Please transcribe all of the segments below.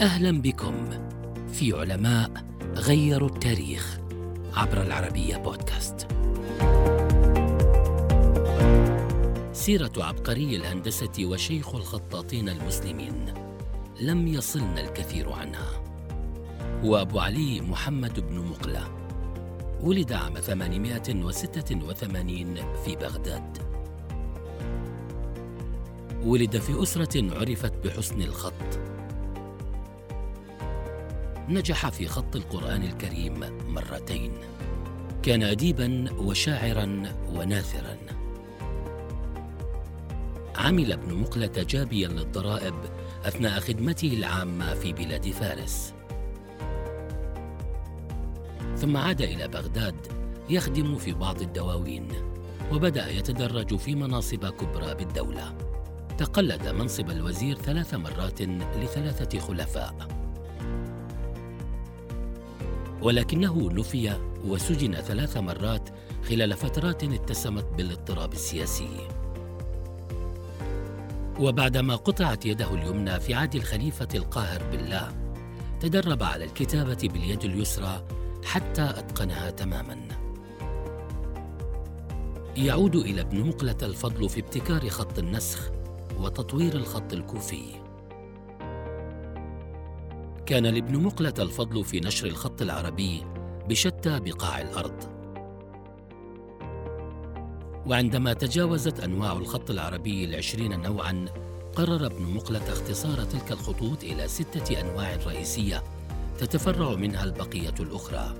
أهلا بكم في علماء غيروا التاريخ عبر العربية بودكاست. سيرة عبقري الهندسة وشيخ الخطاطين المسلمين لم يصلنا الكثير عنها. هو أبو علي محمد بن مقله. ولد عام 886 في بغداد. ولد في أسرة عرفت بحسن الخط نجح في خط القرآن الكريم مرتين. كان أديبا وشاعرا وناثرا. عمل ابن مقلة جابيا للضرائب أثناء خدمته العامة في بلاد فارس. ثم عاد إلى بغداد يخدم في بعض الدواوين وبدأ يتدرج في مناصب كبرى بالدولة. تقلد منصب الوزير ثلاث مرات لثلاثة خلفاء. ولكنه نفي وسجن ثلاث مرات خلال فترات اتسمت بالاضطراب السياسي. وبعدما قطعت يده اليمنى في عهد الخليفة القاهر بالله تدرب على الكتابة باليد اليسرى حتى أتقنها تماما. يعود إلى ابن مقلة الفضل في ابتكار خط النسخ وتطوير الخط الكوفي. كان لابن مقلة الفضل في نشر الخط العربي بشتى بقاع الأرض. وعندما تجاوزت أنواع الخط العربي العشرين نوعاً قرر ابن مقلة اختصار تلك الخطوط إلى ستة أنواع رئيسية تتفرع منها البقية الأخرى.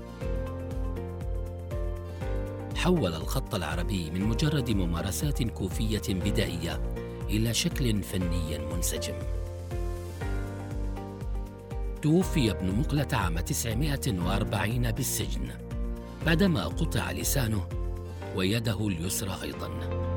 حول الخط العربي من مجرد ممارسات كوفية بدائية إلى شكل فني منسجم. توفي ابن مقلة عام 940 بالسجن بعدما قطع لسانه ويده اليسرى أيضاً.